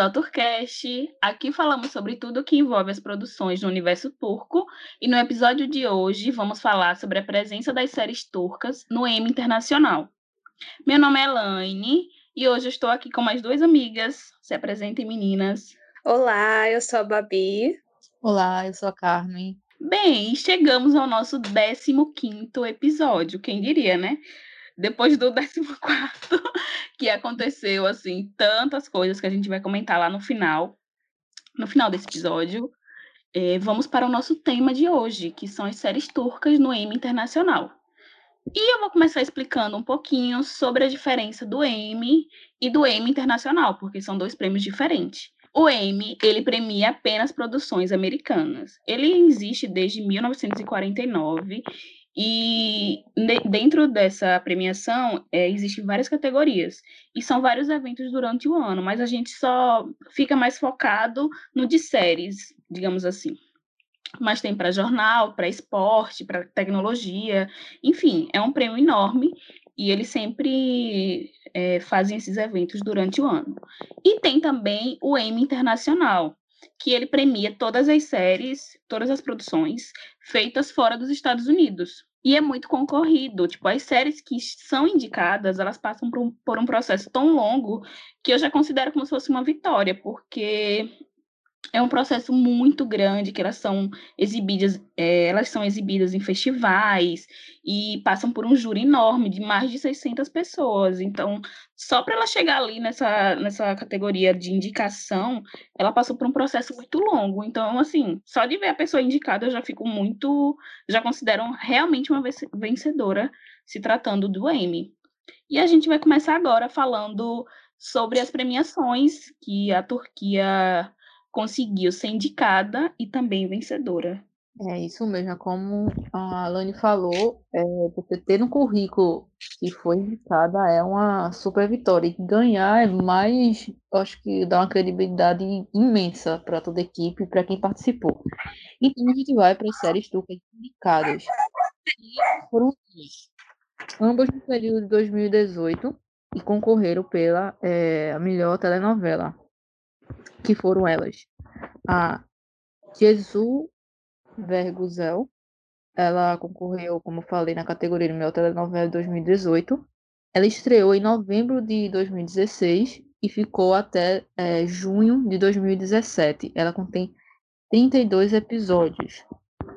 ao Turcast. Aqui falamos sobre tudo que envolve as produções no universo turco e no episódio de hoje vamos falar sobre a presença das séries turcas no Emmy Internacional. Meu nome é Elaine e hoje eu estou aqui com mais duas amigas. Se apresentem, meninas. Olá, eu sou a Babi. Olá, eu sou a Carmen. Bem, chegamos ao nosso 15 episódio, quem diria, né? Depois do 14 que aconteceu, assim, tantas coisas que a gente vai comentar lá no final, no final desse episódio. É, vamos para o nosso tema de hoje, que são as séries turcas no Emmy Internacional. E eu vou começar explicando um pouquinho sobre a diferença do Emmy e do Emmy Internacional, porque são dois prêmios diferentes. O Emmy, ele premia apenas produções americanas. Ele existe desde 1949 e dentro dessa premiação é, existem várias categorias e são vários eventos durante o ano, mas a gente só fica mais focado no de séries, digamos assim. Mas tem para jornal, para esporte, para tecnologia, enfim, é um prêmio enorme e eles sempre é, fazem esses eventos durante o ano. E tem também o Emmy Internacional, que ele premia todas as séries, todas as produções feitas fora dos Estados Unidos. E é muito concorrido. Tipo, as séries que são indicadas, elas passam por um, por um processo tão longo que eu já considero como se fosse uma vitória, porque é um processo muito grande que elas são exibidas, é, elas são exibidas em festivais e passam por um júri enorme de mais de 600 pessoas. Então, só para ela chegar ali nessa, nessa categoria de indicação, ela passou por um processo muito longo. Então, assim, só de ver a pessoa indicada, eu já fico muito, já considero realmente uma vencedora se tratando do Emmy. E a gente vai começar agora falando sobre as premiações que a Turquia conseguiu ser indicada e também vencedora. É isso mesmo, é como a Alane falou, é, você ter um currículo que foi indicada é uma super vitória. E ganhar é mais, acho que dá uma credibilidade imensa para toda a equipe para quem participou. Então a gente vai para as séries turcas indicadas. E foram. Ambas no período de 2018 e concorreram pela é, melhor telenovela que foram elas. A Jesus Verguzel, ela concorreu, como falei, na categoria de melhor telenovela de 2018. Ela estreou em novembro de 2016 e ficou até é, junho de 2017. Ela contém 32 episódios.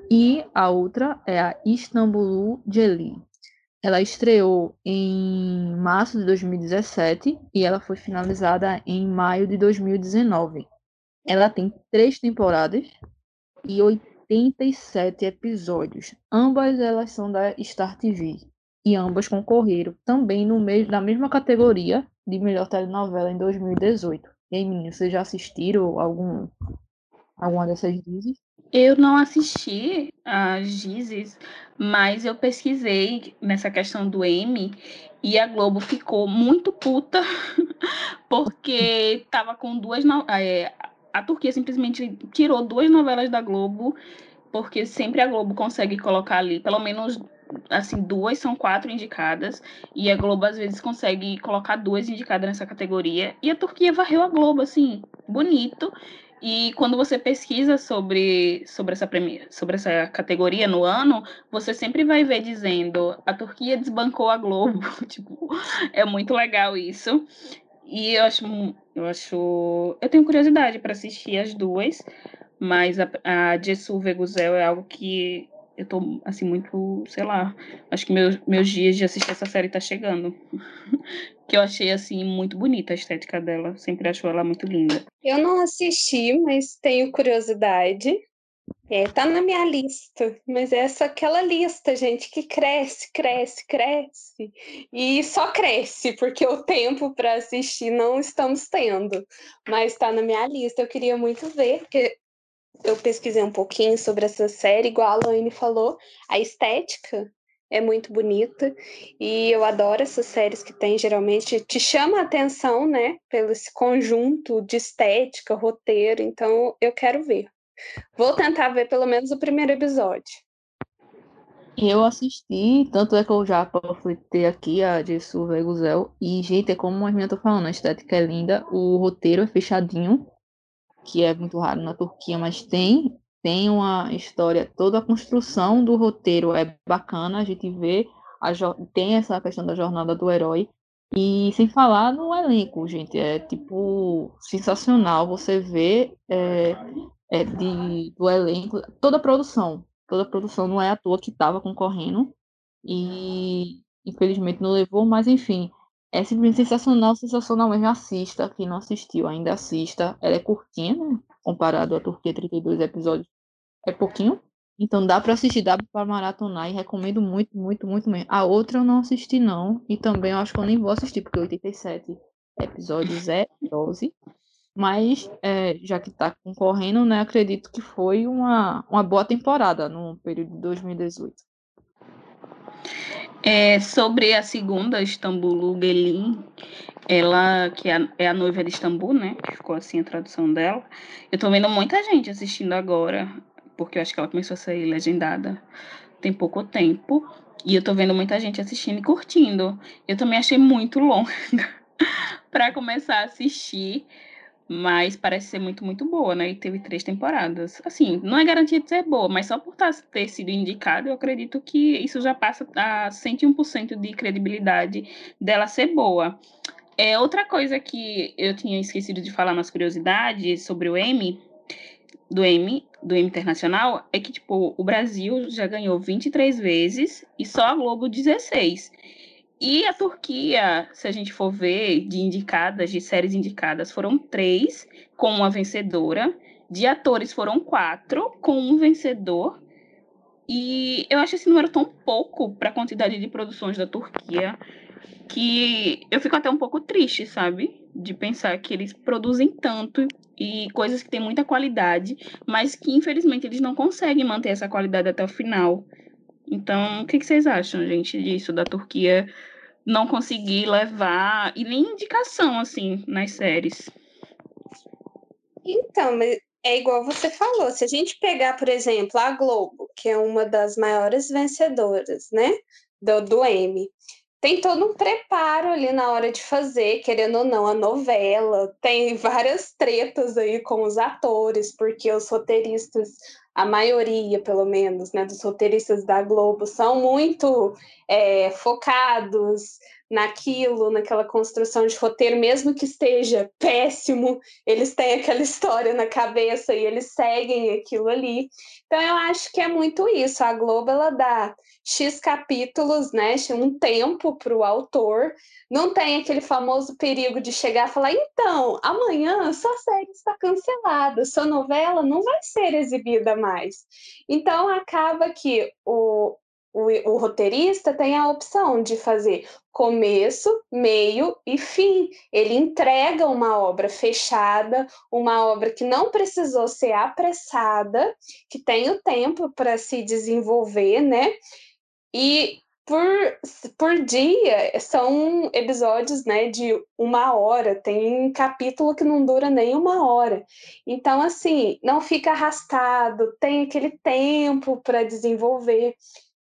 E a outra é a Istambulu Celi. Ela estreou em março de 2017 e ela foi finalizada em maio de 2019. Ela tem três temporadas e 87 episódios. Ambas elas são da Star TV e ambas concorreram também no mesmo, na mesma categoria de melhor telenovela em 2018. E aí, meninas, vocês já assistiram algum, alguma dessas dizes? Eu não assisti a Gizes, mas eu pesquisei nessa questão do M e a Globo ficou muito puta porque tava com duas. É, a Turquia simplesmente tirou duas novelas da Globo, porque sempre a Globo consegue colocar ali, pelo menos assim, duas são quatro indicadas, e a Globo às vezes consegue colocar duas indicadas nessa categoria, e a Turquia varreu a Globo, assim, bonito, e quando você pesquisa sobre, sobre, essa, premia, sobre essa categoria no ano, você sempre vai ver dizendo a Turquia desbancou a Globo. tipo, é muito legal isso. E eu acho, eu acho. Eu tenho curiosidade para assistir as duas, mas a, a Jessu Veguzel é algo que eu tô, assim, muito, sei lá, acho que meus, meus dias de assistir essa série tá chegando. que eu achei, assim, muito bonita a estética dela. Sempre achou ela muito linda. Eu não assisti, mas tenho curiosidade. É, tá na minha lista, mas é só aquela lista, gente, que cresce, cresce, cresce. E só cresce, porque o tempo para assistir não estamos tendo. Mas tá na minha lista, eu queria muito ver, porque eu pesquisei um pouquinho sobre essa série, igual a Laine falou, a estética é muito bonita e eu adoro essas séries que tem geralmente te chama a atenção, né, pelo esse conjunto de estética, roteiro, então eu quero ver. Vou tentar ver pelo menos o primeiro episódio. Eu assisti, tanto é que eu já panfletei aqui a de Surveguzel. E, gente, é como a minha tá falando, a estética é linda, o roteiro é fechadinho, que é muito raro na Turquia, mas tem, tem uma história, toda a construção do roteiro é bacana, a gente vê, a, tem essa questão da jornada do herói. E sem falar no elenco, gente, é tipo sensacional você vê é, é, de, do elenco, toda a produção, toda a produção não é à toa que estava concorrendo e infelizmente não levou, mas enfim, é simplesmente sensacional, sensacional mesmo. Assista, quem não assistiu ainda assista. Ela é curtinha, né? Comparado à Turquia, 32 episódios é pouquinho. Então dá para assistir, dá para maratonar e recomendo muito, muito, muito mesmo. A outra eu não assisti não, e também eu acho que eu nem vou assistir, porque 87 episódios é 12. Mas, é, já que está concorrendo, né, acredito que foi uma, uma boa temporada no período de 2018. É, sobre a segunda, Istambul Gelin, ela, que é a, é a, noiva de Istambul, né, ficou assim a tradução dela, eu tô vendo muita gente assistindo agora, porque eu acho que ela começou a sair legendada tem pouco tempo, e eu tô vendo muita gente assistindo e curtindo. Eu também achei muito longa para começar a assistir, mas parece ser muito, muito boa, né? E teve três temporadas. Assim, não é garantia de ser boa, mas só por tá, ter sido indicada, eu acredito que isso já passa a 101% de credibilidade dela ser boa. É outra coisa que eu tinha esquecido de falar nas curiosidades sobre o Emmy, do Emmy, do Internacional, é que, tipo, o Brasil já ganhou 23 vezes e só a Globo 16. E a Turquia, se a gente for ver, de indicadas, de séries indicadas, foram três, com uma vencedora. De atores foram quatro, com um vencedor. E eu acho esse número tão pouco para a quantidade de produções da Turquia que eu fico até um pouco triste, sabe? De pensar que eles produzem tanto e coisas que têm muita qualidade, mas que infelizmente eles não conseguem manter essa qualidade até o final. Então, o que, que vocês acham, gente, disso, da Turquia não conseguir levar e nem indicação assim nas séries. Então, é igual você falou, se a gente pegar, por exemplo, a Globo, que é uma das maiores vencedoras, né, do, do Emmy, tem todo um preparo ali na hora de fazer, querendo ou não, a novela, tem várias tretas aí com os atores, porque os roteiristas a maioria, pelo menos, né, dos roteiristas da Globo são muito é, focados naquilo, naquela construção de roteiro, mesmo que esteja péssimo, eles têm aquela história na cabeça e eles seguem aquilo ali. Então eu acho que é muito isso. A Globo ela dá X capítulos, né, um tempo para o autor, não tem aquele famoso perigo de chegar e falar: então, amanhã sua série está cancelada, sua novela não vai ser exibida mais. Então acaba que o, o, o, roteirista tem a opção de fazer começo, meio e fim. Ele entrega uma obra fechada, uma obra que não precisou ser apressada, que tem o tempo para se desenvolver, né? E por, por dia são episódios né, de uma hora, tem capítulo que não dura nem uma hora. Então, assim, não fica arrastado, tem aquele tempo para desenvolver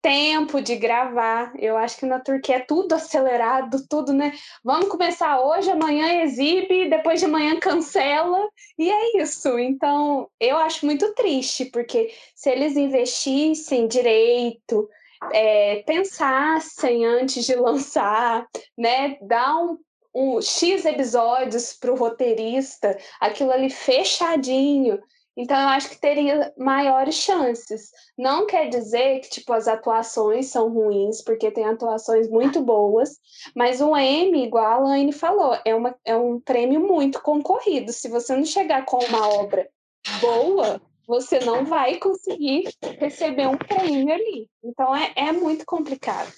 tempo de gravar. Eu acho que na Turquia é tudo acelerado, tudo, né? Vamos começar hoje, amanhã exibe, depois de amanhã cancela, e é isso. Então, eu acho muito triste, porque se eles investissem direito, é, pensassem antes de lançar, né? Dar um um X episódios para o roteirista, aquilo ali fechadinho, então, eu acho que teria maiores chances. Não quer dizer que tipo, as atuações são ruins, porque tem atuações muito boas, mas o M, igual a Laine falou, é, uma, é um prêmio muito concorrido. Se você não chegar com uma obra boa, você não vai conseguir receber um prêmio ali. Então, é, é muito complicado.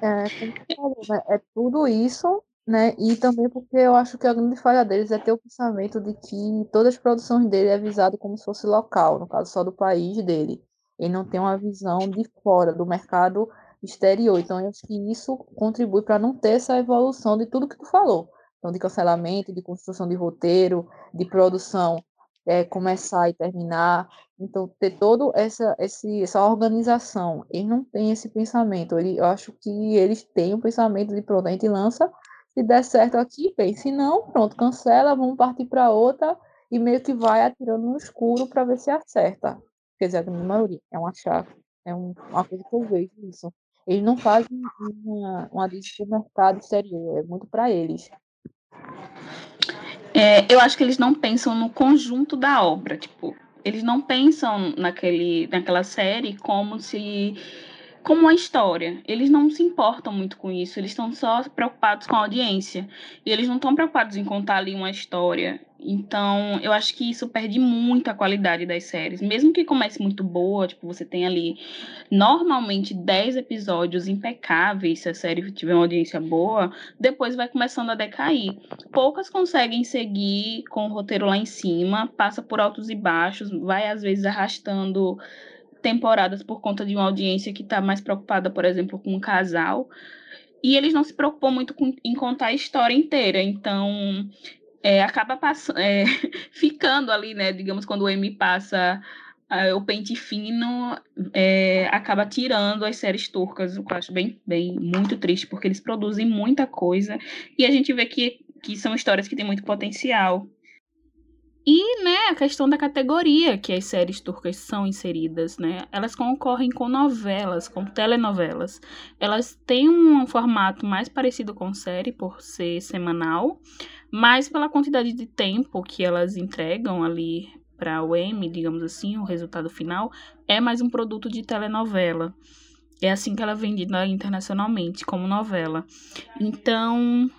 É, né, é tudo isso né? E também porque eu acho que a grande falha deles é ter o pensamento de que todas as produções dele é visado como se fosse local, no caso só do país dele. Ele não tem uma visão de fora, do mercado exterior. Então, eu acho que isso contribui para não ter essa evolução de tudo que tu falou. Então, de cancelamento, de construção de roteiro, de produção é, começar e terminar. Então, ter toda essa, esse, essa organização. Eles não têm esse pensamento. Ele, eu acho que eles têm o um pensamento de pronto, a gente lança, se der certo aqui, bem. Se não, pronto, cancela, vamos partir para outra e meio que vai atirando no escuro para ver se acerta. Quer dizer, a grande maioria. É uma chave. É um, uma coisa que eu vejo isso. Eles não fazem uma, uma disco no mercado exterior, é muito para eles. É, eu acho que eles não pensam no conjunto da obra, tipo, eles não pensam naquele, naquela série como se como uma história. Eles não se importam muito com isso, eles estão só preocupados com a audiência. E eles não estão preocupados em contar ali uma história. Então, eu acho que isso perde muito a qualidade das séries. Mesmo que comece muito boa, tipo, você tem ali normalmente 10 episódios impecáveis, se a série tiver uma audiência boa, depois vai começando a decair. Poucas conseguem seguir com o roteiro lá em cima, passa por altos e baixos, vai às vezes arrastando temporadas por conta de uma audiência que está mais preocupada, por exemplo, com um casal. E eles não se preocupam muito com, em contar a história inteira. Então, é, acaba é, ficando ali, né? Digamos, quando o M passa é, o pente fino, é, acaba tirando as séries turcas, o que eu acho bem, bem, muito triste, porque eles produzem muita coisa e a gente vê que, que são histórias que têm muito potencial. E, né, a questão da categoria que as séries turcas são inseridas, né? Elas concorrem com novelas, com telenovelas. Elas têm um formato mais parecido com série, por ser semanal, mas pela quantidade de tempo que elas entregam ali para o M, digamos assim, o resultado final, é mais um produto de telenovela. É assim que ela é vendida internacionalmente, como novela. Então,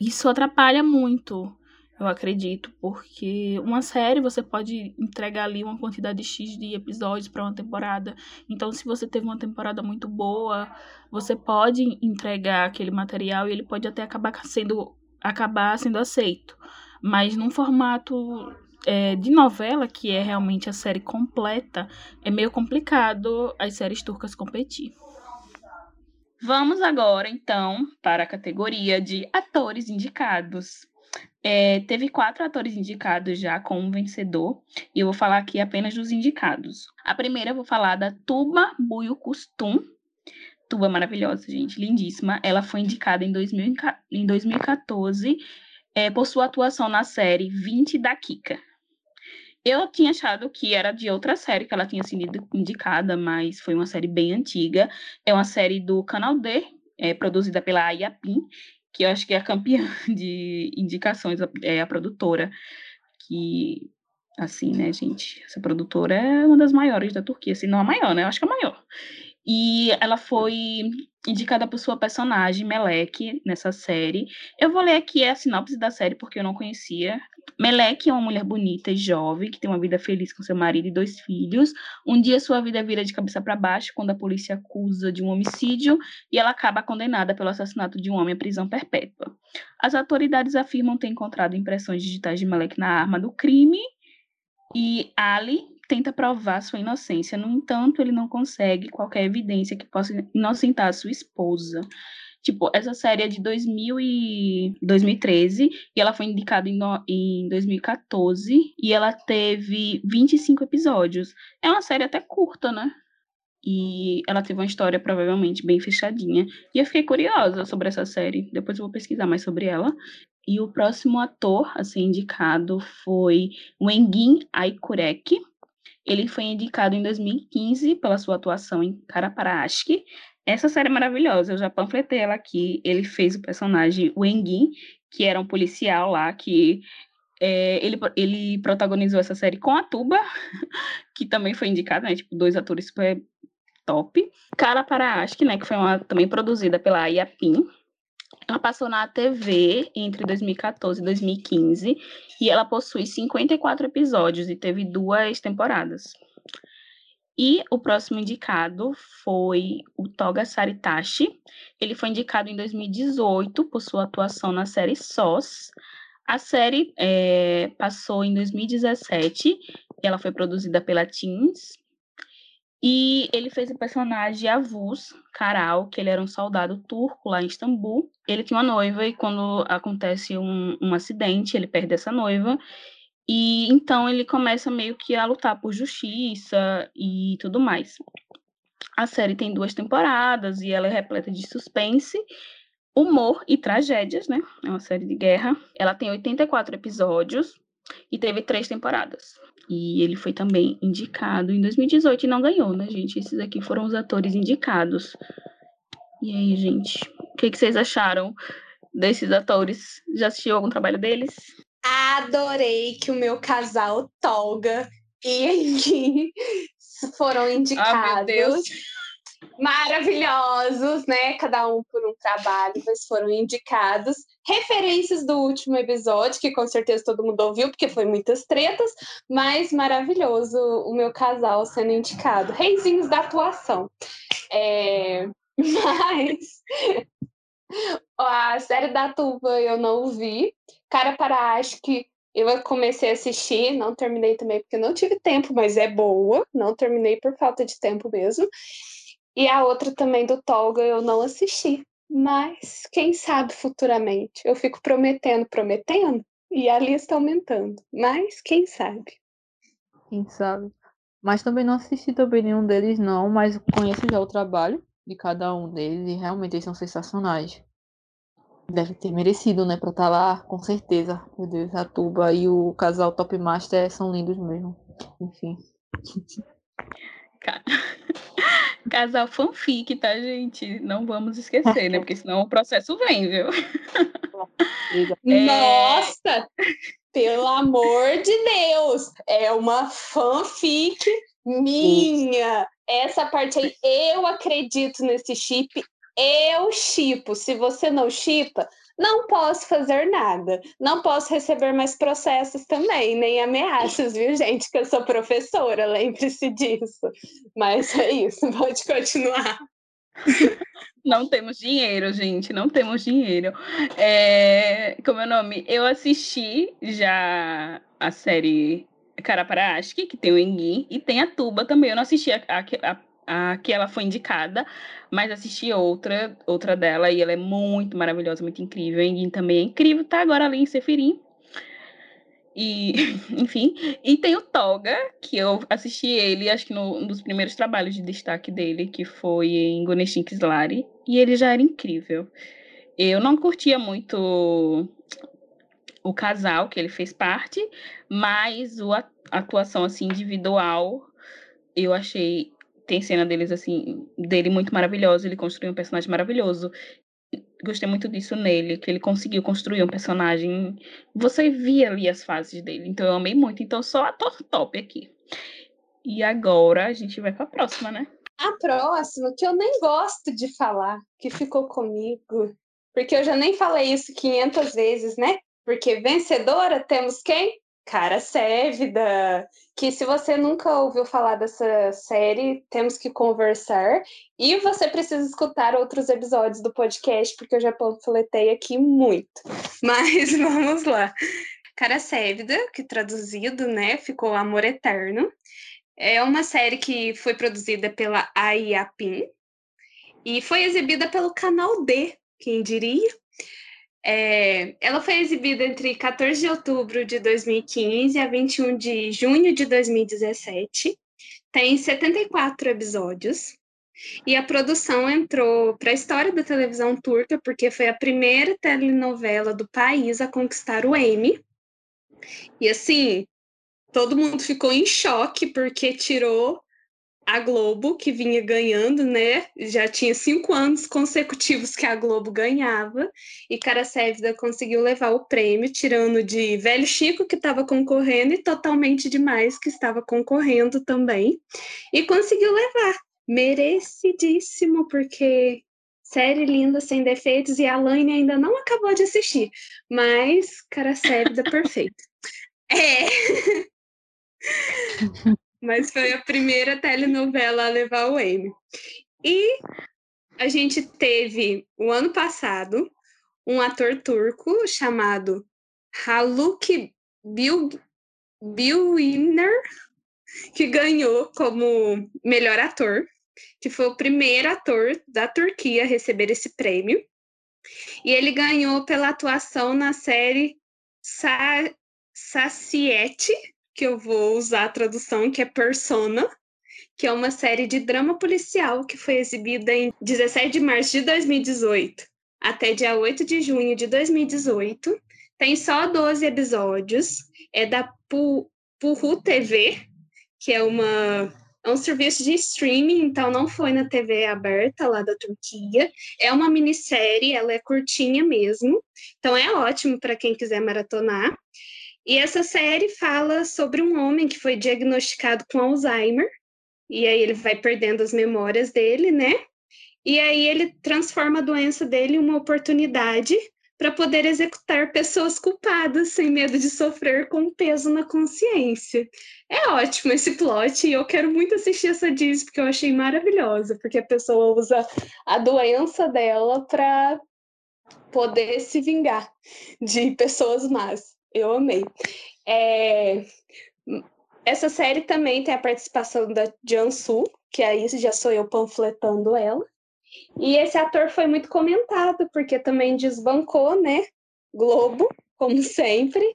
isso atrapalha muito eu acredito, porque uma série você pode entregar ali uma quantidade X de episódios para uma temporada. Então, se você teve uma temporada muito boa, você pode entregar aquele material e ele pode até acabar sendo, acabar sendo aceito. Mas num formato é, de novela, que é realmente a série completa, é meio complicado as séries turcas competir. Vamos agora, então, para a categoria de atores indicados. É, teve quatro atores indicados já como vencedor, e eu vou falar aqui apenas dos indicados. A primeira eu vou falar da Tuba Buio Custum. Tuba maravilhosa, gente, lindíssima. Ela foi indicada em, 2000, em 2014 é, por sua atuação na série 20 da Kika. Eu tinha achado que era de outra série que ela tinha sido indicada, mas foi uma série bem antiga. É uma série do Canal D, é, produzida pela Ayapim, que eu acho que é a campeã de indicações, é a produtora, que, assim, né, gente, essa produtora é uma das maiores da Turquia, se não a maior, né, eu acho que é a maior. E ela foi indicada por sua personagem, Melek, nessa série. Eu vou ler aqui a sinopse da série, porque eu não conhecia. Melek é uma mulher bonita e jovem, que tem uma vida feliz com seu marido e dois filhos. Um dia sua vida vira de cabeça para baixo quando a polícia acusa de um homicídio e ela acaba condenada pelo assassinato de um homem à prisão perpétua. As autoridades afirmam ter encontrado impressões digitais de Melek na arma do crime e Ali tenta provar sua inocência. No entanto, ele não consegue qualquer evidência que possa inocentar sua esposa. Tipo, essa série é de 2000 e 2013 e ela foi indicada em, no... em 2014 e ela teve 25 episódios. É uma série até curta, né? E ela teve uma história provavelmente bem fechadinha. E eu fiquei curiosa sobre essa série. Depois eu vou pesquisar mais sobre ela. E o próximo ator a ser indicado foi o Engin Aikurek. Ele foi indicado em 2015 pela sua atuação em Karaparashki. Essa série é maravilhosa, eu já panfletei ela aqui. Ele fez o personagem Wengin, que era um policial lá, que é, ele, ele protagonizou essa série com a Tuba, que também foi indicada, né? Tipo, dois atores super top. Cara né? Que foi uma, também produzida pela Iapim. Ela passou na TV entre 2014 e 2015 e ela possui 54 episódios e teve duas temporadas. E o próximo indicado foi o Toga Saritashi. Ele foi indicado em 2018 por sua atuação na série SOS. A série é, passou em 2017. Ela foi produzida pela Teens e ele fez o personagem Avuz Karal, que ele era um soldado turco lá em Istambul. Ele tinha uma noiva e quando acontece um, um acidente, ele perde essa noiva. E então ele começa meio que a lutar por justiça e tudo mais. A série tem duas temporadas e ela é repleta de suspense, humor e tragédias, né? É uma série de guerra. Ela tem 84 episódios e teve três temporadas. E ele foi também indicado em 2018 e não ganhou, né, gente? Esses aqui foram os atores indicados. E aí, gente, o que, que vocês acharam desses atores? Já assistiu algum trabalho deles? Adorei que o meu casal Tolga e Engin foram indicados. Maravilhosos, né? Cada um por um trabalho, mas foram indicados. Referências do último episódio, que com certeza todo mundo ouviu, porque foi muitas tretas, mas maravilhoso o meu casal sendo indicado. Reizinhos da atuação. É... Mas a série da Tuba eu não vi. Cara para acho que eu comecei a assistir, não terminei também porque não tive tempo, mas é boa. Não terminei por falta de tempo mesmo. E a outra também do Tolga eu não assisti. Mas quem sabe futuramente? Eu fico prometendo, prometendo, e a lista aumentando. Mas quem sabe? Quem sabe? Mas também não assisti também nenhum deles, não, mas conheço já o trabalho de cada um deles e realmente eles são sensacionais. Deve ter merecido, né, pra estar tá lá, com certeza. Meu Deus, a Tuba e o casal Top Master são lindos mesmo. Enfim. Casal fanfic, tá, gente? Não vamos esquecer, né? Porque senão o processo vem, viu? É. Nossa! Pelo amor de Deus! É uma fanfic minha! Essa parte aí, eu acredito nesse chip, eu chipo. Se você não chipa, não posso fazer nada. Não posso receber mais processos também, nem ameaças, viu, gente? Que eu sou professora, lembre-se disso. Mas é isso, pode continuar. Não temos dinheiro, gente, não temos dinheiro. É, como é o nome? Eu assisti já a série Cara para Aşk, que tem o Engin, e tem a Tuba também. Eu não assisti a, a, a, que ela foi indicada, mas assisti outra, outra dela, e ela é muito maravilhosa, muito incrível. Engin também é incrível, tá agora ali em Sefirim. E, enfim, e tem o Toga, que eu assisti ele, acho que no, um dos primeiros trabalhos de destaque dele, que foi em Goneshin Kislari, e ele já era incrível. Eu não curtia muito o casal que ele fez parte, mas a atuação assim individual eu achei tem cena deles assim dele muito maravilhosa, ele construiu um personagem maravilhoso. Gostei muito disso nele, que ele conseguiu construir um personagem. Você via ali as fases dele, então eu amei muito. Então só ator top aqui. E agora a gente vai para a próxima, né? A próxima, que eu nem gosto de falar, que ficou comigo, porque eu já nem falei isso 500 vezes, né? Porque vencedora temos quem? Cara Sévida, que se você nunca ouviu falar dessa série, temos que conversar. E você precisa escutar outros episódios do podcast, porque eu já panfletei aqui muito. Mas vamos lá. Cara Sévida, que traduzido, né, ficou Amor Eterno. É uma série que foi produzida pela AIAPIN e foi exibida pelo canal D, quem diria? É, ela foi exibida entre 14 de outubro de 2015 a 21 de junho de 2017. Tem 74 episódios. E a produção entrou para a história da televisão turca, porque foi a primeira telenovela do país a conquistar o Emmy. E assim, todo mundo ficou em choque, porque tirou a Globo, que vinha ganhando, né? Já tinha cinco anos consecutivos que a Globo ganhava, e Cara Sévida conseguiu levar o prêmio, tirando de Velho Chico, que estava concorrendo, e Totalmente Demais, que estava concorrendo também, e conseguiu levar. Merecidíssimo, porque série linda, sem defeitos, e a Laine ainda não acabou de assistir, mas Cara Sévida, perfeito. É. mas foi a primeira telenovela a levar o Emmy. E a gente teve, o ano passado, um ator turco chamado Haluk Bilginer, que ganhou como melhor ator, que foi o primeiro ator da Turquia a receber esse prêmio. E ele ganhou pela atuação na série Sa Saciete, que eu vou usar a tradução, que é Persona, que é uma série de drama policial que foi exibida em 17 de março de 2018 até dia 8 de junho de 2018. Tem só 12 episódios. É da Puru TV, que é uma é um serviço de streaming, então não foi na TV aberta lá da Turquia. É uma minissérie, ela é curtinha mesmo, então é ótimo para quem quiser maratonar. E essa série fala sobre um homem que foi diagnosticado com Alzheimer, e aí ele vai perdendo as memórias dele, né? E aí ele transforma a doença dele em uma oportunidade para poder executar pessoas culpadas sem medo de sofrer com peso na consciência. É ótimo esse plot e eu quero muito assistir essa Diz porque eu achei maravilhosa, porque a pessoa usa a doença dela para poder se vingar de pessoas más. Eu amei. É... Essa série também tem a participação da Jansu, que aí já sou eu panfletando ela. E esse ator foi muito comentado, porque também desbancou, né? Globo, como sempre.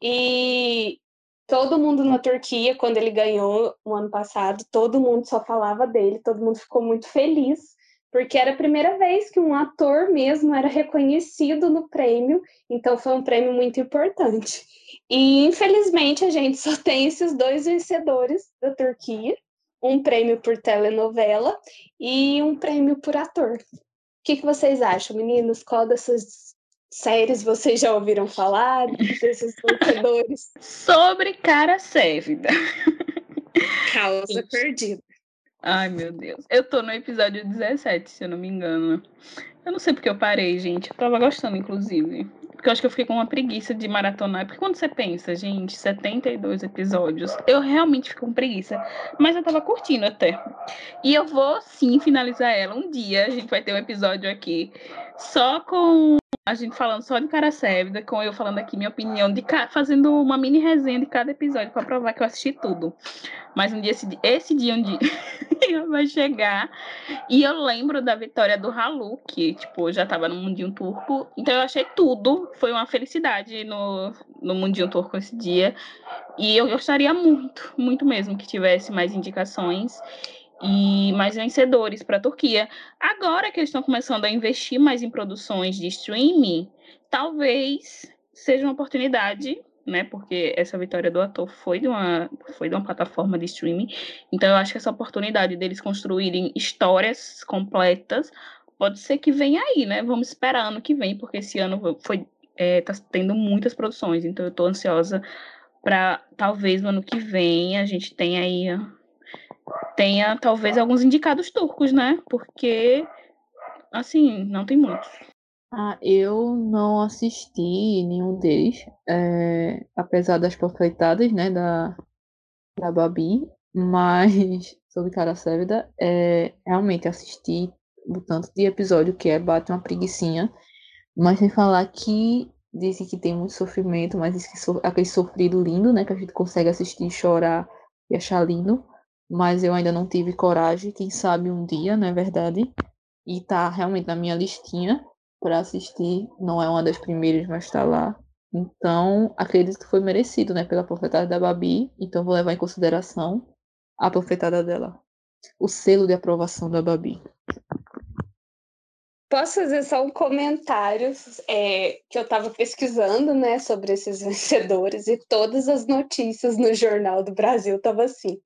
E todo mundo na Turquia, quando ele ganhou no ano passado, todo mundo só falava dele, todo mundo ficou muito feliz, porque era a primeira vez que um ator mesmo era reconhecido no prêmio, então foi um prêmio muito importante. E infelizmente a gente só tem esses dois vencedores da Turquia, um prêmio por telenovela e um prêmio por ator. O que, que vocês acham, meninos? Qual dessas séries vocês já ouviram falar desses vencedores? Sobre Cara Sévida. Causa perdida. Ai, meu Deus. Eu tô no episódio 17, se eu não me engano. Eu não sei porque eu parei, gente. Eu tava gostando, inclusive. Porque eu acho que eu fiquei com uma preguiça de maratonar. Porque quando você pensa, gente, 72 episódios, eu realmente fico com preguiça. Mas eu tava curtindo até. E eu vou sim finalizar ela. Um dia a gente vai ter um episódio aqui só com a gente falando só de cara sérvida, com eu falando aqui minha opinião, de fazendo uma mini resenha de cada episódio para provar que eu assisti tudo. Mas um dia, esse, esse dia um dia vai chegar. E eu lembro da vitória do Halu, que, tipo, já tava no Mundinho Turco. Então eu achei tudo. Foi uma felicidade no, no Mundinho Turco esse dia. E eu gostaria muito, muito mesmo que tivesse mais indicações e mais vencedores para a Turquia. Agora que eles estão começando a investir mais em produções de streaming, talvez seja uma oportunidade, né? Porque essa vitória do ator foi de uma foi de uma plataforma de streaming. Então eu acho que essa oportunidade deles construírem histórias completas pode ser que venha aí, né? Vamos esperar ano que vem, porque esse ano foi é, tá tendo muitas produções, então eu estou ansiosa para talvez no ano que vem a gente tenha aí tenha talvez alguns indicados turcos, né? Porque, assim, não tem muitos. Ah, eu não assisti nenhum deles, é, apesar das panfletadas, né, da, da Babi, mas sobre Cara Sérvida, é, realmente assisti o tanto de episódio que é, bate uma preguiçinha, mas sem falar que dizem que tem muito sofrimento, mas aquele sofrido lindo, né, que a gente consegue assistir, chorar e achar lindo, mas eu ainda não tive coragem, quem sabe um dia, não é verdade? E tá realmente na minha listinha para assistir, não é uma das primeiras, mas está lá. Então, acredito que foi merecido, né, pela profetada da Babi, então vou levar em consideração a profetada dela. O selo de aprovação da Babi. Posso fazer só um comentário é, que eu estava pesquisando, né, sobre esses vencedores e todas as notícias no Jornal do Brasil estavam assim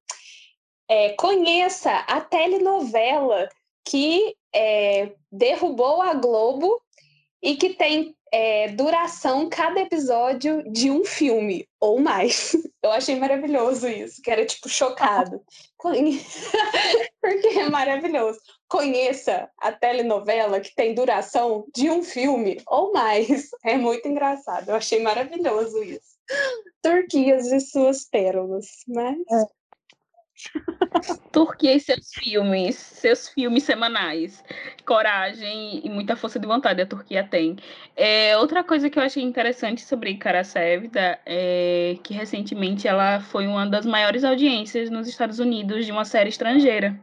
é, conheça a telenovela que é, derrubou a Globo e que tem é, duração cada episódio de um filme ou mais. Eu achei maravilhoso isso, que era tipo chocado. Porque é maravilhoso. Conheça a telenovela que tem duração de um filme ou mais. É muito engraçado. Eu achei maravilhoso isso. Turquias e suas pérolas, mas. É. Turquia e seus filmes, seus filmes semanais. Coragem e muita força de vontade a Turquia tem. É, outra coisa que eu achei interessante sobre Karasevda é que recentemente ela foi uma das maiores audiências nos Estados Unidos de uma série estrangeira.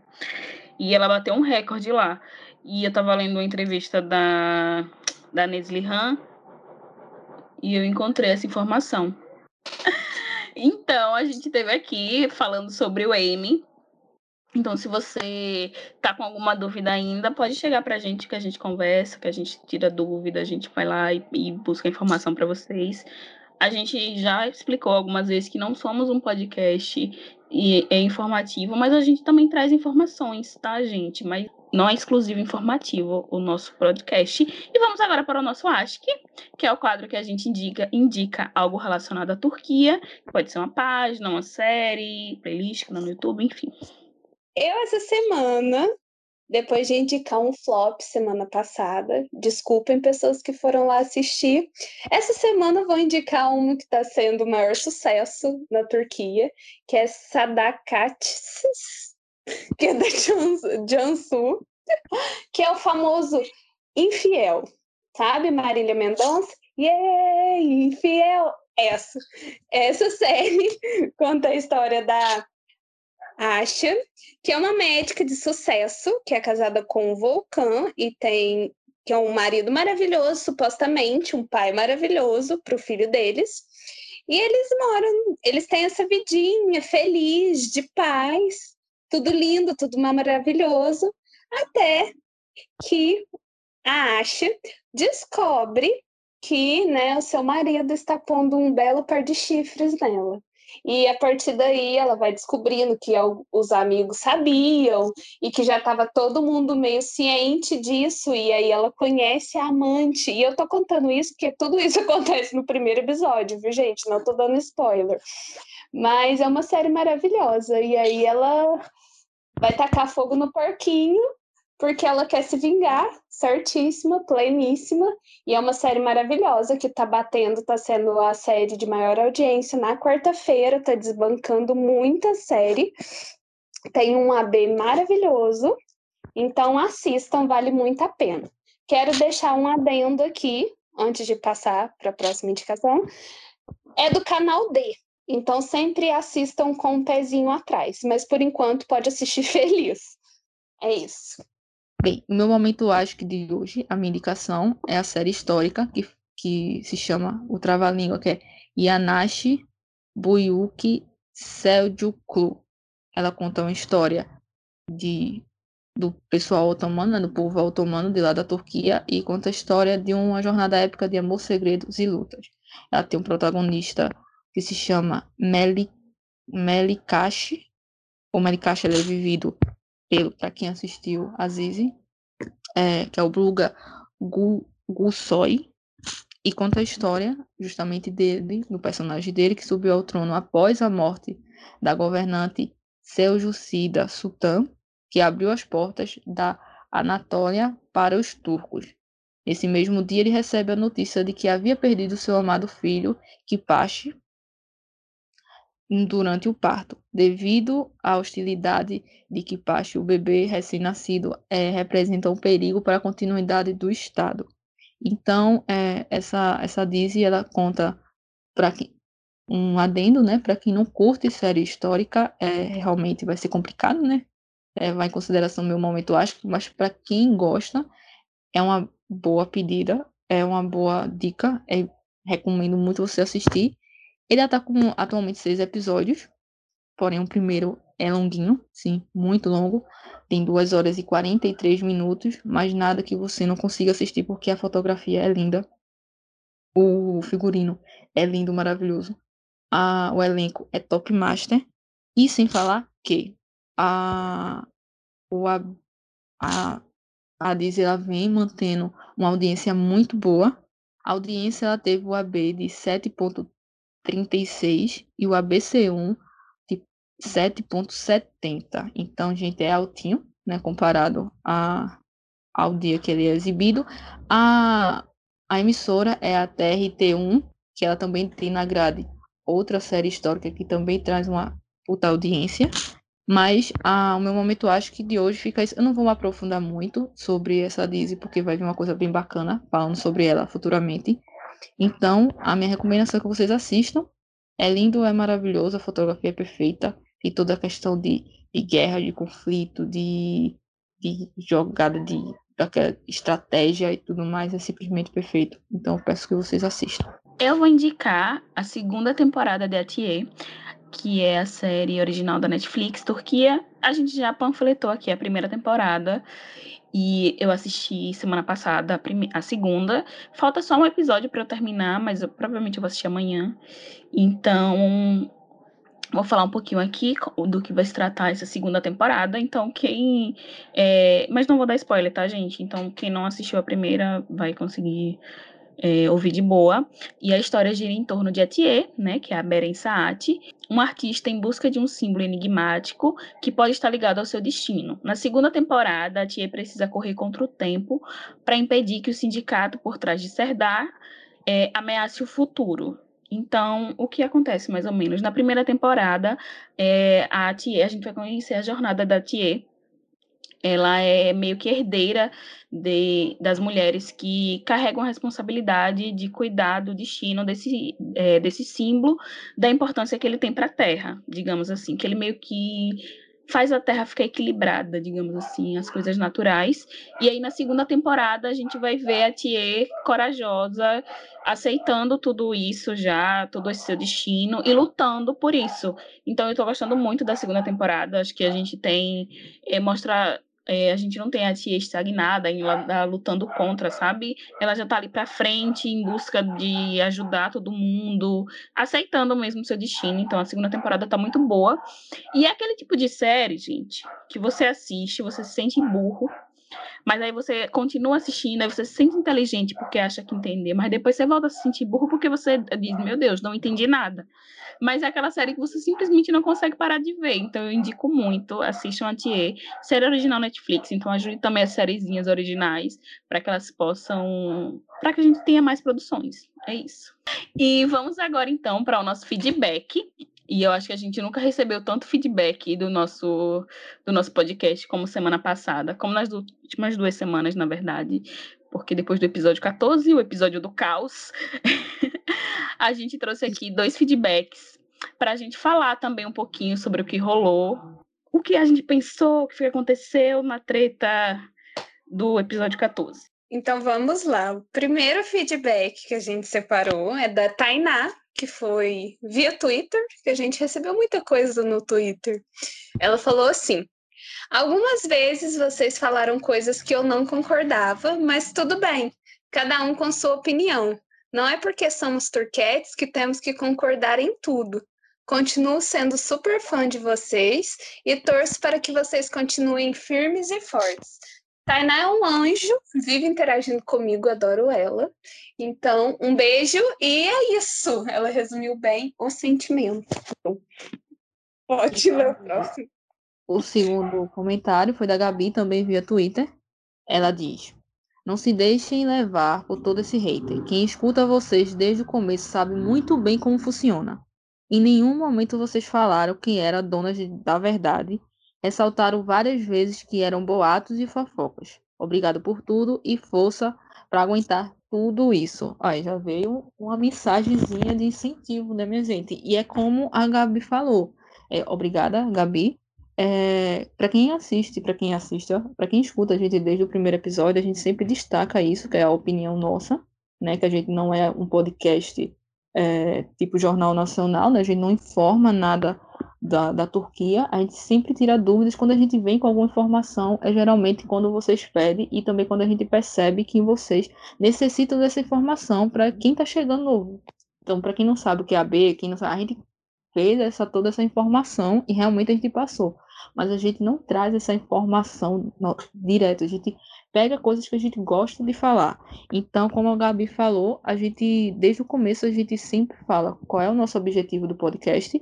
E ela bateu um recorde lá. E eu estava lendo uma entrevista da, da Nesli Han e eu encontrei essa informação. Então, a gente teve aqui falando sobre o Amy. Então, se você tá com alguma dúvida ainda, pode chegar pra gente que a gente conversa, que a gente tira dúvida, a gente vai lá e, e busca informação para vocês. A gente já explicou algumas vezes que não somos um podcast e é informativo, mas a gente também traz informações, tá, gente? Mas não é exclusivo informativo o nosso podcast. E vamos agora para o nosso Ask, que é o quadro que a gente indica, indica algo relacionado à Turquia. Pode ser uma página, uma série, playlist, no YouTube, enfim. Eu, essa semana, depois de indicar um flop semana passada, desculpem pessoas que foram lá assistir. Essa semana vou indicar um que está sendo o maior sucesso na Turquia, que é Sadakatis, que é da Jansu, que é o famoso Infiel. Sabe, Marília Mendonça? Yeah, Infiel! Essa, essa série conta a história da Asha, que é uma médica de sucesso, que é casada com o Volcan e tem que é um marido maravilhoso, supostamente, um pai maravilhoso para o filho deles. E eles moram, eles têm essa vidinha feliz, de paz, tudo lindo, tudo maravilhoso, até que a Asha descobre que né, o seu marido está pondo um belo par de chifres nela. E a partir daí ela vai descobrindo que os amigos sabiam e que já estava todo mundo meio ciente disso. E aí ela conhece a amante. E eu tô contando isso porque tudo isso acontece no primeiro episódio, viu, gente? Não tô dando spoiler. Mas é uma série maravilhosa. E aí ela vai tacar fogo no porquinho porque ela quer se vingar, certíssima, pleníssima, e é uma série maravilhosa que tá batendo, tá sendo a série de maior audiência na quarta-feira, tá desbancando muita série. Tem um AB maravilhoso, então assistam, vale muito a pena. Quero deixar um adendo aqui, antes de passar para a próxima indicação. É do canal D, então sempre assistam com um pezinho atrás, mas por enquanto pode assistir feliz. É isso. Bem, o meu momento acho que de hoje, a minha indicação é a série histórica que, que se chama O Trava-Língua, que é Yanashi Buyuki Selçuklu. Ela conta uma história de do pessoal otomano, né, do povo otomano de lá da Turquia, e conta a história de uma jornada épica de amor, segredos e lutas. Ela tem um protagonista que se chama Meli, Melikashi, o Melikashi é vivido pelo, para quem assistiu Azizi, é, que é o Bluga Gusoi, e conta a história justamente dele, do personagem dele, que subiu ao trono após a morte da governante Seljucida Sultan, que abriu as portas da Anatólia para os turcos. Nesse mesmo dia, ele recebe a notícia de que havia perdido seu amado filho, Kipashi, durante o parto, devido à hostilidade de que Pache, o bebê recém-nascido, é, representa um perigo para a continuidade do Estado. Então, é, essa, essa Dizzy, ela conta para um adendo, né, para quem não curte série histórica, é, realmente vai ser complicado, né, é, vai em consideração meu momento acho, mas para quem gosta, é uma boa pedida, é uma boa dica, é, recomendo muito você assistir, ele está com atualmente seis episódios, porém o primeiro é longuinho, sim, muito longo. Tem duas horas e 43 minutos, mas nada que você não consiga assistir porque a fotografia é linda. O figurino é lindo, maravilhoso. A, o elenco é top master. E sem falar que a, o, a, a, a Disney ela vem mantendo uma audiência muito boa. A audiência ela teve o AB de 7.3 36 e o ABC1 de 7.70. Então, gente, é altinho, né, comparado a, ao dia que ele é exibido. A, a emissora é a TRT1, que ela também tem na grade outra série histórica que também traz uma puta audiência. Mas a, o meu momento acho que de hoje fica isso. Eu não vou me aprofundar muito sobre essa Disney, porque vai vir uma coisa bem bacana falando sobre ela futuramente. Então, a minha recomendação é que vocês assistam. É lindo, é maravilhoso, a fotografia é perfeita. E toda a questão de, de guerra, de conflito, de, de jogada, de daquela estratégia e tudo mais é simplesmente perfeito. Então, eu peço que vocês assistam. eu vou indicar a segunda temporada de Atier, que é a série original da Netflix, Turquia. A gente já panfletou aqui a primeira temporada e eu assisti semana passada a, a segunda. Falta só um episódio para eu terminar, mas eu, provavelmente eu vou assistir amanhã. Então, vou falar um pouquinho aqui do que vai se tratar essa segunda temporada. Então, quem. É... Mas não vou dar spoiler, tá, gente? Então, quem não assistiu a primeira vai conseguir é, ouvir de boa. E a história gira em torno de Atier, né, que é a Beren Saati, um artista em busca de um símbolo enigmático que pode estar ligado ao seu destino. Na segunda temporada, Atier precisa correr contra o tempo para impedir que o sindicato por trás de Serdar é, ameace o futuro. Então, o que acontece mais ou menos? Na primeira temporada, é, a a gente vai conhecer a jornada da Atier, ela é meio que herdeira de, das mulheres que carregam a responsabilidade de cuidar do destino desse, é, desse símbolo, da importância que ele tem para a Terra, digamos assim, que ele meio que faz a Terra ficar equilibrada, digamos assim, as coisas naturais. E aí na segunda temporada a gente vai ver a Thier corajosa, aceitando tudo isso já, todo esse seu destino e lutando por isso. Então eu tô gostando muito da segunda temporada, acho que a gente tem é, mostra é, a gente não tem a tia estagnada, ainda lutando contra, sabe? Ela já tá ali pra frente, em busca de ajudar todo mundo, aceitando mesmo seu destino. Então a segunda temporada tá muito boa. E é aquele tipo de série, gente, que você assiste, você se sente burro, mas aí você continua assistindo, aí você se sente inteligente porque acha que entender, mas depois você volta a se sentir burro porque você diz, meu Deus, não entendi nada. Mas é aquela série que você simplesmente não consegue parar de ver. Então eu indico muito, assistam a Thier, série original Netflix, então ajude também as sériezinhas originais para que elas possam, para que a gente tenha mais produções. É isso. E vamos agora então para o nosso feedback. E eu acho que a gente nunca recebeu tanto feedback do nosso, do nosso podcast como semana passada, como nas últimas duas semanas, na verdade. Porque depois do episódio 14, o episódio do caos, a gente trouxe aqui dois feedbacks para a gente falar também um pouquinho sobre o que rolou, o que a gente pensou, o que aconteceu na treta do episódio 14. Então vamos lá. O primeiro feedback que a gente separou é da Tainá, que foi via Twitter, que a gente recebeu muita coisa no Twitter. Ela falou assim: Algumas vezes vocês falaram coisas que eu não concordava, mas tudo bem, cada um com sua opinião. Não é porque somos turquetes que temos que concordar em tudo. Continuo sendo super fã de vocês e torço para que vocês continuem firmes e fortes. Tainá é um anjo, vive interagindo comigo, adoro ela. Então, um beijo e é isso. Ela resumiu bem o sentimento. Pode ler o próximo. O segundo comentário foi da Gabi, também via Twitter. Ela diz: Não se deixem levar por todo esse hater. Quem escuta vocês desde o começo sabe muito bem como funciona. Em nenhum momento vocês falaram quem era dona da verdade ressaltaram várias vezes que eram boatos e fofocas. Obrigado por tudo e força para aguentar tudo isso. Aí já veio uma mensagenzinha de incentivo, né, minha gente? E é como a Gabi falou. É, obrigada, Gabi. É, para quem assiste, para quem assiste, para quem escuta a gente desde o primeiro episódio, a gente sempre destaca isso, que é a opinião nossa, né? Que a gente não é um podcast é, tipo jornal nacional, né? A gente não informa nada da, da Turquia, a gente sempre tira dúvidas quando a gente vem com alguma informação, é geralmente quando vocês pedem e também quando a gente percebe que vocês necessitam dessa informação para quem está chegando novo. Então, para quem não sabe o que é a B, quem não sabe, a gente fez essa, toda essa informação e realmente a gente passou. Mas a gente não traz essa informação no, direto, a gente pega coisas que a gente gosta de falar. Então, como a Gabi falou, a gente, desde o começo, a gente sempre fala qual é o nosso objetivo do podcast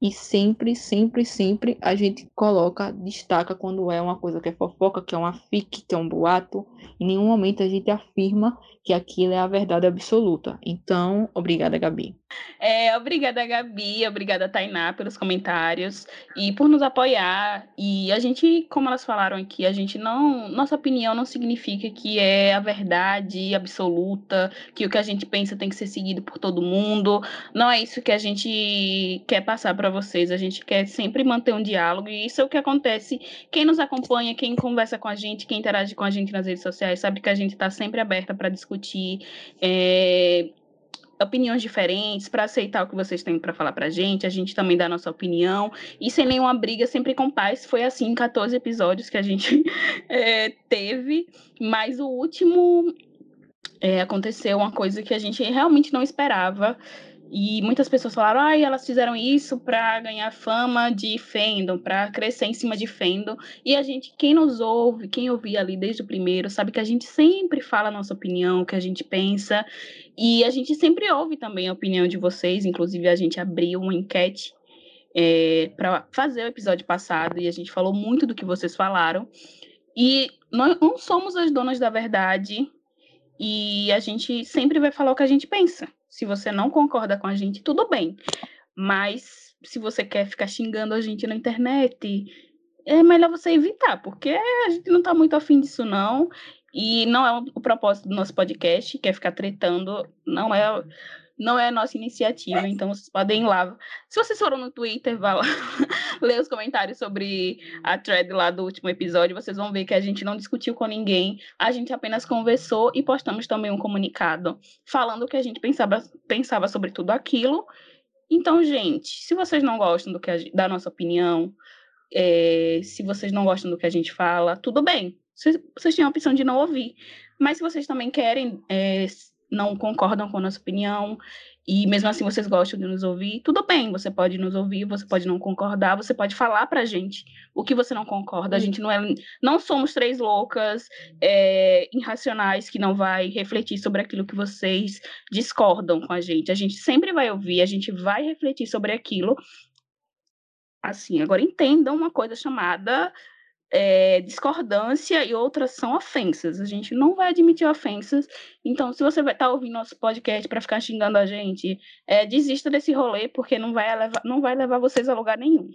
e sempre, sempre, sempre a gente coloca, destaca quando é uma coisa que é fofoca, que é uma fic, que é um boato. Em nenhum momento a gente afirma que aquilo é a verdade absoluta. Então, obrigada, Gabi. É, obrigada, Gabi, obrigada, Tainá, pelos comentários e por nos apoiar. E a gente, como elas falaram aqui, a gente não. Nossa opinião não significa que é a verdade absoluta, que o que a gente pensa tem que ser seguido por todo mundo. Não é isso que a gente quer passar para vocês. A gente quer sempre manter um diálogo e isso é o que acontece. Quem nos acompanha, quem conversa com a gente, quem interage com a gente nas redes sociais, sabe que a gente está sempre aberta para discutir. É opiniões diferentes, para aceitar o que vocês têm para falar pra gente, a gente também dá a nossa opinião, e sem nenhuma briga, sempre com paz. Foi assim em 14 episódios que a gente é, teve, mas o último é, aconteceu uma coisa que a gente realmente não esperava, e muitas pessoas falaram, ai, ah, elas fizeram isso para ganhar fama de fandom, para crescer em cima de fandom. E a gente, quem nos ouve, quem ouvia ali desde o primeiro, sabe que a gente sempre fala a nossa opinião, o que a gente pensa. E a gente sempre ouve também a opinião de vocês. Inclusive, a gente abriu uma enquete é, para fazer o episódio passado e a gente falou muito do que vocês falaram. E nós não somos as donas da verdade e a gente sempre vai falar o que a gente pensa. Se você não concorda com a gente, tudo bem. Mas se você quer ficar xingando a gente na internet, é melhor você evitar, porque a gente não tá muito afim disso, não. E não é o propósito do nosso podcast, que é ficar tretando, não é não é a nossa iniciativa, então vocês podem ir lá. Se vocês foram no Twitter, vá lá ler os comentários sobre a thread lá do último episódio, vocês vão ver que a gente não discutiu com ninguém, a gente apenas conversou e postamos também um comunicado falando o que a gente pensava, pensava sobre tudo aquilo. Então, gente, se vocês não gostam do que a, da nossa opinião, é, se vocês não gostam do que a gente fala, tudo bem. Vocês, vocês têm a opção de não ouvir. Mas se vocês também querem é, não concordam com a nossa opinião e mesmo assim vocês gostam de nos ouvir, tudo bem, você pode nos ouvir, você pode não concordar, você pode falar pra gente o que você não concorda. A gente não é, não somos três loucas é, irracionais que não vai refletir sobre aquilo que vocês discordam com a gente. A gente sempre vai ouvir, a gente vai refletir sobre aquilo. Assim, agora entendam uma coisa chamada é, discordância e outras são ofensas. A gente não vai admitir ofensas. Então, se você vai estar tá ouvindo nosso podcast para ficar xingando a gente, é, desista desse rolê, porque não vai, levar, não vai levar vocês a lugar nenhum.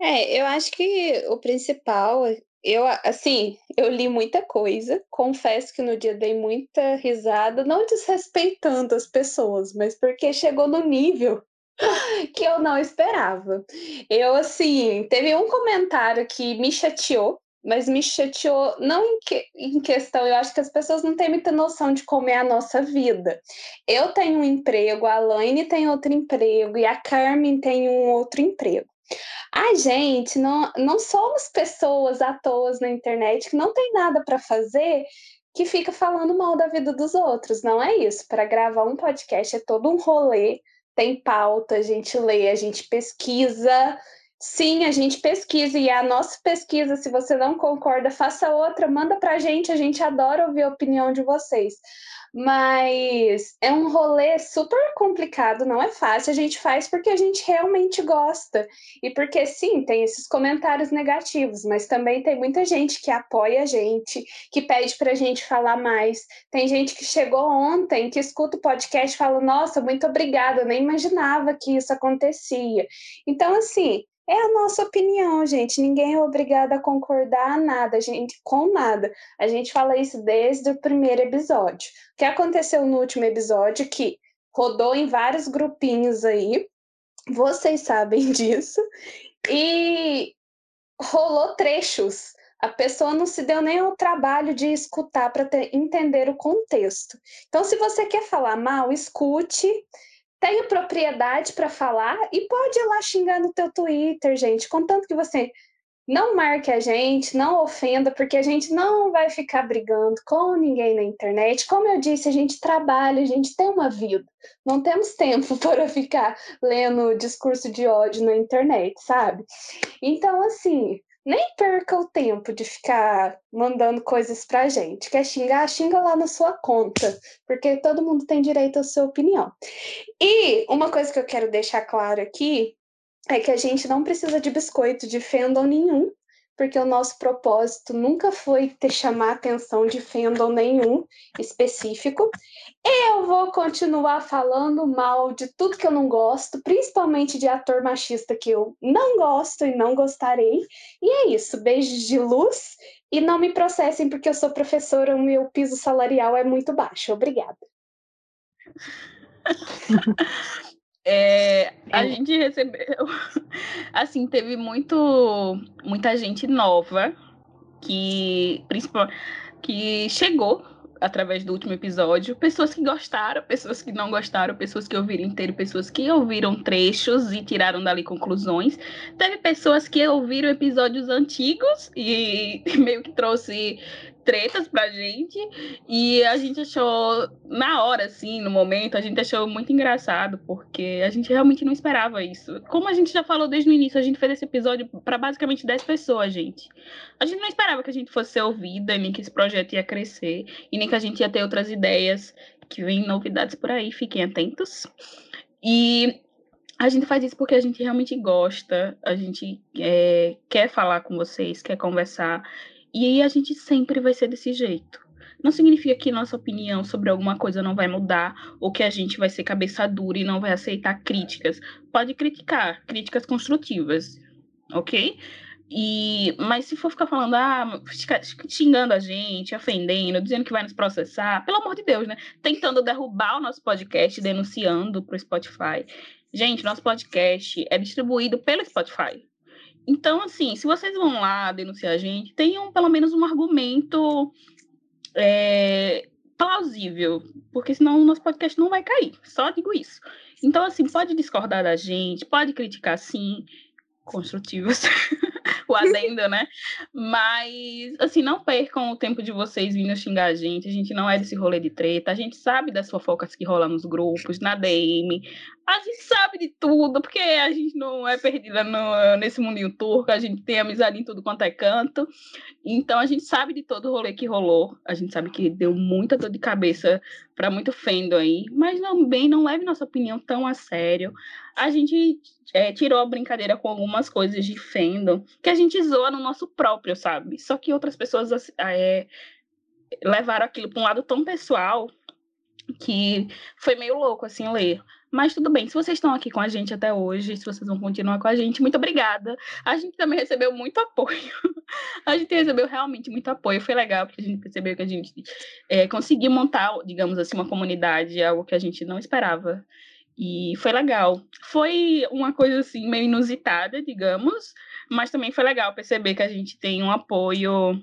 É, eu acho que o principal, eu assim, eu li muita coisa, confesso que no dia dei muita risada, não desrespeitando as pessoas, mas porque chegou no nível que eu não esperava. Eu, assim, teve um comentário que me chateou, mas me chateou não em, que, em, questão, eu acho que as pessoas não têm muita noção de como é a nossa vida. Eu tenho um emprego, a Laine tem outro emprego e a Carmen tem um outro emprego. A gente não, não somos pessoas à toa na internet que não tem nada para fazer que fica falando mal da vida dos outros. Não é isso. Para gravar um podcast é todo um rolê tem pauta, a gente lê, a gente pesquisa. Sim, a gente pesquisa e a nossa pesquisa, se você não concorda, faça outra, manda para a gente, a gente adora ouvir a opinião de vocês. Mas é um rolê super complicado, não é fácil. A gente faz porque a gente realmente gosta. E porque, sim, tem esses comentários negativos, mas também tem muita gente que apoia a gente, que pede para a gente falar mais. Tem gente que chegou ontem, que escuta o podcast e fala: Nossa, muito obrigada, eu nem imaginava que isso acontecia. Então, assim, é a nossa opinião, gente. Ninguém é obrigado a concordar nada, gente, com nada. A gente fala isso desde o primeiro episódio. O que aconteceu no último episódio, que rodou em vários grupinhos aí, vocês sabem disso, e rolou trechos. A pessoa não se deu nem o trabalho de escutar para entender o contexto. Então, se você quer falar mal, escute tenha propriedade para falar e pode ir lá xingar no teu Twitter, gente, contanto que você não marque a gente, não ofenda, porque a gente não vai ficar brigando com ninguém na internet. Como eu disse, a gente trabalha, a gente tem uma vida. Não temos tempo para ficar lendo discurso de ódio na internet, sabe? Então, assim, nem perca o tempo de ficar mandando coisas pra gente. Quer xingar? Xinga lá na sua conta, porque todo mundo tem direito à sua opinião. E uma coisa que eu quero deixar claro aqui é que a gente não precisa de biscoito de fandom nenhum porque o nosso propósito nunca foi ter chamar atenção de fandom nenhum específico. Eu vou continuar falando mal de tudo que eu não gosto, principalmente de ator machista que eu não gosto e não gostarei. E é isso, beijos de luz e não me processem porque eu sou professora, o meu piso salarial é muito baixo. Obrigada. É, a é. gente recebeu, assim, teve muito, muita gente nova que, principal, que chegou através do último episódio. Pessoas que gostaram, pessoas que não gostaram, pessoas que ouviram inteiro, pessoas que ouviram trechos e tiraram dali conclusões. Teve pessoas que ouviram episódios antigos e meio que trouxe tretas pra gente. E a gente achou, na hora, assim, no momento, a gente achou muito engraçado, porque a gente realmente não esperava isso. Como a gente já falou desde o início, a gente fez esse episódio para basicamente 10 pessoas, gente. A gente não esperava que a gente fosse ser ouvida, nem que esse projeto ia crescer, e nem que a gente ia ter outras ideias, que vem novidades por aí, fiquem atentos. E a gente faz isso porque a gente realmente gosta, a gente é, quer falar com vocês, quer conversar. E aí a gente sempre vai ser desse jeito. Não significa que nossa opinião sobre alguma coisa não vai mudar ou que a gente vai ser cabeça dura e não vai aceitar críticas. Pode criticar, críticas construtivas, ok? E, mas se for ficar falando, ah, xingando a gente, ofendendo, dizendo que vai nos processar, pelo amor de Deus, né? Tentando derrubar o nosso podcast, denunciando para o Spotify. Gente, nosso podcast é distribuído pelo Spotify. Então, assim, se vocês vão lá denunciar a gente, tenham pelo menos um argumento é, plausível, porque senão o nosso podcast não vai cair. Só digo isso. Então, assim, pode discordar da gente, pode criticar sim, construtivas. o adendo, né? Mas, assim, não percam o tempo de vocês vindo xingar a gente. A gente não é desse rolê de treta. A gente sabe das fofocas que rolam nos grupos, na DM. A gente sabe de tudo, porque a gente não é perdida no, nesse mundinho turco. A gente tem amizade em tudo quanto é canto. Então, a gente sabe de todo o rolê que rolou. A gente sabe que deu muita dor de cabeça para muito fendo aí. Mas também não leve nossa opinião tão a sério. A gente é, tirou a brincadeira com algumas coisas de fandom que a gente zoa no nosso próprio, sabe? Só que outras pessoas assim, é, levaram aquilo para um lado tão pessoal que foi meio louco assim ler. Mas tudo bem, se vocês estão aqui com a gente até hoje, se vocês vão continuar com a gente, muito obrigada. A gente também recebeu muito apoio. a gente recebeu realmente muito apoio. Foi legal, porque a gente percebeu que a gente é, conseguiu montar, digamos assim, uma comunidade, algo que a gente não esperava. E foi legal. Foi uma coisa assim meio inusitada, digamos, mas também foi legal perceber que a gente tem um apoio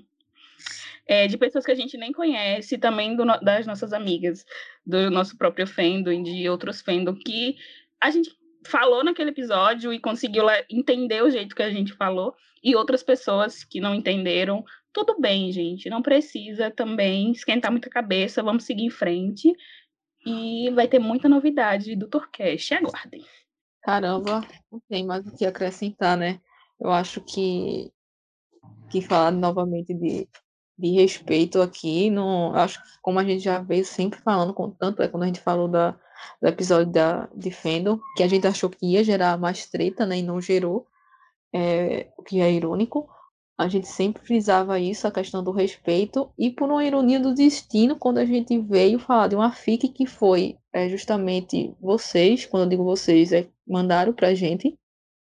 é, de pessoas que a gente nem conhece, também do, das nossas amigas, do nosso próprio fandom de outros fandom, que a gente falou naquele episódio e conseguiu entender o jeito que a gente falou, e outras pessoas que não entenderam. Tudo bem, gente, não precisa também esquentar muita cabeça, vamos seguir em frente. E vai ter muita novidade do Torcast, aguardem. Caramba, não tem mais o que acrescentar, né? Eu acho que, que falar novamente de, de respeito aqui, não, acho que como a gente já veio sempre falando, com tanto é quando a gente falou da, do episódio da, de Fendel, que a gente achou que ia gerar mais treta, né, e não gerou, é, o que é irônico, a gente sempre frisava isso, a questão do respeito, e por uma ironia do destino, quando a gente veio falar de uma FIC que foi é, justamente vocês, quando eu digo vocês, é, mandaram pra gente,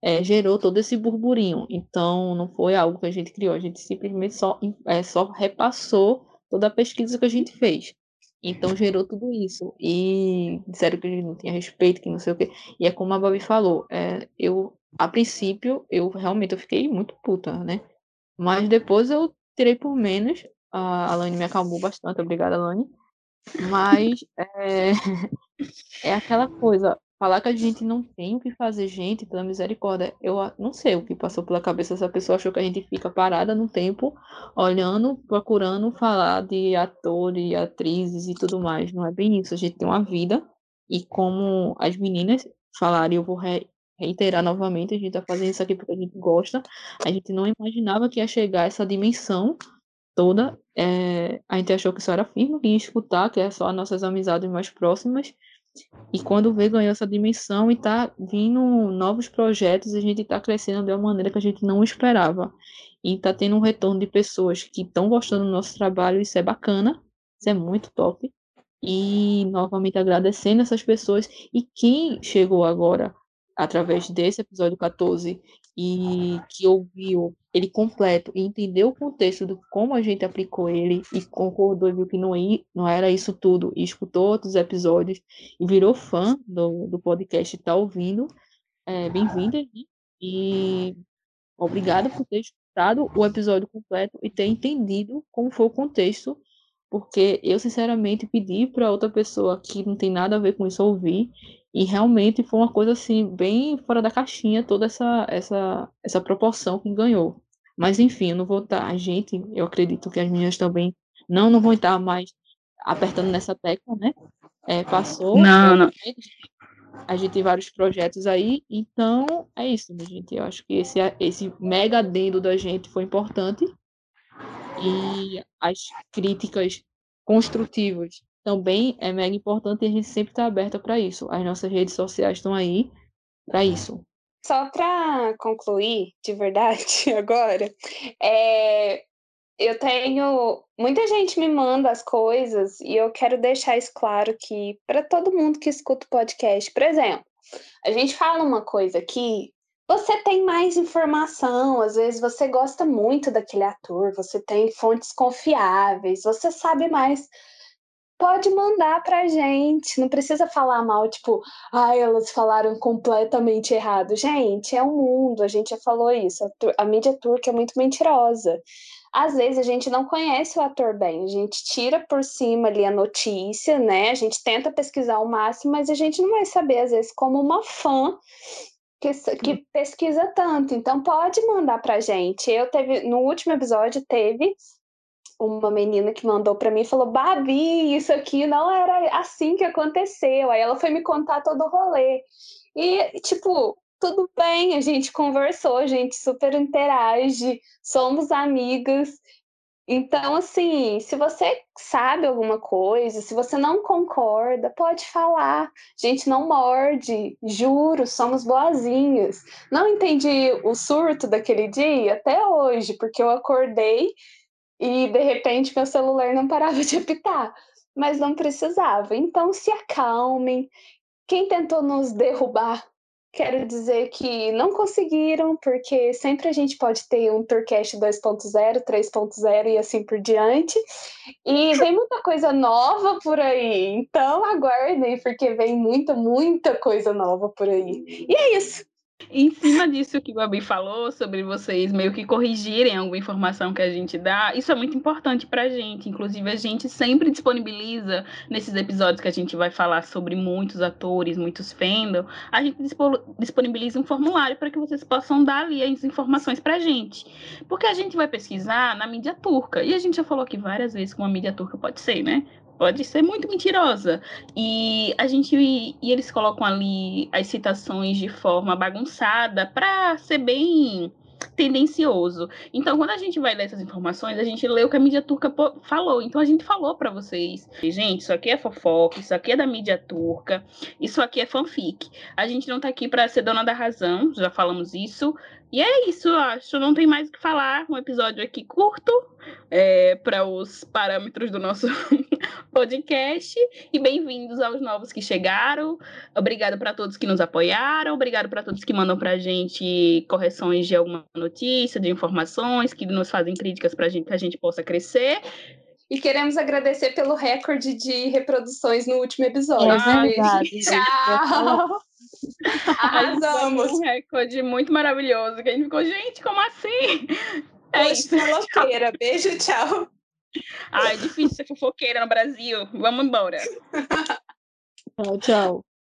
é, gerou todo esse burburinho. Então, não foi algo que a gente criou, a gente simplesmente só, é, só repassou toda a pesquisa que a gente fez. Então gerou tudo isso. E disseram que a gente não tinha respeito, que não sei o quê. E é como a Babi falou, é, eu, a princípio, eu realmente eu fiquei muito puta, né? Mas depois eu tirei por menos. A Alane me acalmou bastante, obrigada, Alane. Mas é, é aquela coisa, falar que a gente não tem o que fazer, gente, pela misericórdia. Eu não sei o que passou pela cabeça dessa pessoa, achou que a gente fica parada no tempo, olhando, procurando falar de atores, e atrizes e tudo mais. Não é bem isso. A gente tem uma vida, e como as meninas falaram, eu vou re reiterar novamente, a gente está fazendo isso aqui porque a gente gosta. A gente não imaginava que ia chegar essa dimensão toda. É, a gente achou que só era firme, que ia escutar, que é só as nossas amizades mais próximas. E quando vê, ganhou essa dimensão e tá vindo novos projetos, a gente tá crescendo de uma maneira que a gente não esperava. E tá tendo um retorno de pessoas que estão gostando do nosso trabalho, isso é bacana, isso é muito top. E novamente agradecendo essas pessoas. E quem chegou agora através desse episódio 14 e que ouviu ele completo e entendeu o contexto de como a gente aplicou ele e concordou e viu que não, não era isso tudo e escutou outros episódios e virou fã do, do podcast e está ouvindo, é, bem-vinda e obrigada por ter escutado o episódio completo e ter entendido como foi o contexto porque eu, sinceramente, pedi para outra pessoa que não tem nada a ver com isso ouvir, e realmente foi uma coisa assim, bem fora da caixinha, toda essa, essa, essa proporção que ganhou. Mas enfim, eu não vou estar. A gente, eu acredito que as meninas também não, não vão estar mais apertando nessa tecla, né? É, passou. Não, não. A gente tem vários projetos aí, então é isso, minha gente. Eu acho que esse, esse mega adendo da gente foi importante. E as críticas construtivas também é mega importante e a gente sempre está aberta para isso. As nossas redes sociais estão aí para isso. Só para concluir, de verdade, agora, é, eu tenho. Muita gente me manda as coisas e eu quero deixar isso claro que para todo mundo que escuta o podcast, por exemplo, a gente fala uma coisa aqui, você tem mais informação, às vezes você gosta muito daquele ator, você tem fontes confiáveis, você sabe mais pode mandar pra gente. Não precisa falar mal, tipo, ah, elas falaram completamente errado. Gente, é o um mundo, a gente já falou isso. A, a mídia turca é muito mentirosa. Às vezes a gente não conhece o ator bem, a gente tira por cima ali a notícia, né? A gente tenta pesquisar o máximo, mas a gente não vai saber, às vezes, como uma fã que, que pesquisa tanto. Então pode mandar pra gente. Eu teve, no último episódio, teve uma menina que mandou para mim e falou: Babi, isso aqui não era assim que aconteceu. Aí ela foi me contar todo o rolê. E, tipo, tudo bem, a gente conversou, a gente super interage, somos amigas. Então, assim, se você sabe alguma coisa, se você não concorda, pode falar. A gente não morde, juro, somos boazinhas. Não entendi o surto daquele dia até hoje, porque eu acordei e de repente meu celular não parava de apitar, mas não precisava. Então se acalmem. Quem tentou nos derrubar, quero dizer que não conseguiram, porque sempre a gente pode ter um Tourcast 2.0, 3.0 e assim por diante. E vem muita coisa nova por aí. Então aguardem, porque vem muita, muita coisa nova por aí. E é isso. Em cima disso que o Gabi falou, sobre vocês meio que corrigirem alguma informação que a gente dá, isso é muito importante pra gente. Inclusive, a gente sempre disponibiliza, nesses episódios que a gente vai falar sobre muitos atores, muitos fandom, a gente disponibiliza um formulário para que vocês possam dar ali as informações pra gente. Porque a gente vai pesquisar na mídia turca. E a gente já falou aqui várias vezes que uma mídia turca pode ser, né? Pode ser muito mentirosa. E a gente e, eles colocam ali as citações de forma bagunçada para ser bem tendencioso. Então, quando a gente vai ler essas informações, a gente lê o que a mídia turca falou. Então, a gente falou para vocês, gente, isso aqui é fofoca, isso aqui é da mídia turca, isso aqui é fanfic. A gente não tá aqui para ser dona da razão, já falamos isso. E é isso, eu acho. Não tem mais o que falar. Um episódio aqui curto é, para os parâmetros do nosso podcast. E bem-vindos aos novos que chegaram. Obrigado para todos que nos apoiaram. Obrigado para todos que mandam para a gente correções de alguma notícia, de informações, que nos fazem críticas para gente, que a gente possa crescer. E queremos agradecer pelo recorde de reproduções no último episódio. É verdade. Tchau! Arrasamos! Um recorde muito maravilhoso. Que a gente ficou, gente, como assim? É isso. fofoqueira. Beijo, tchau. Ai, é difícil ser fofoqueira no Brasil. Vamos embora. Tchau, tchau.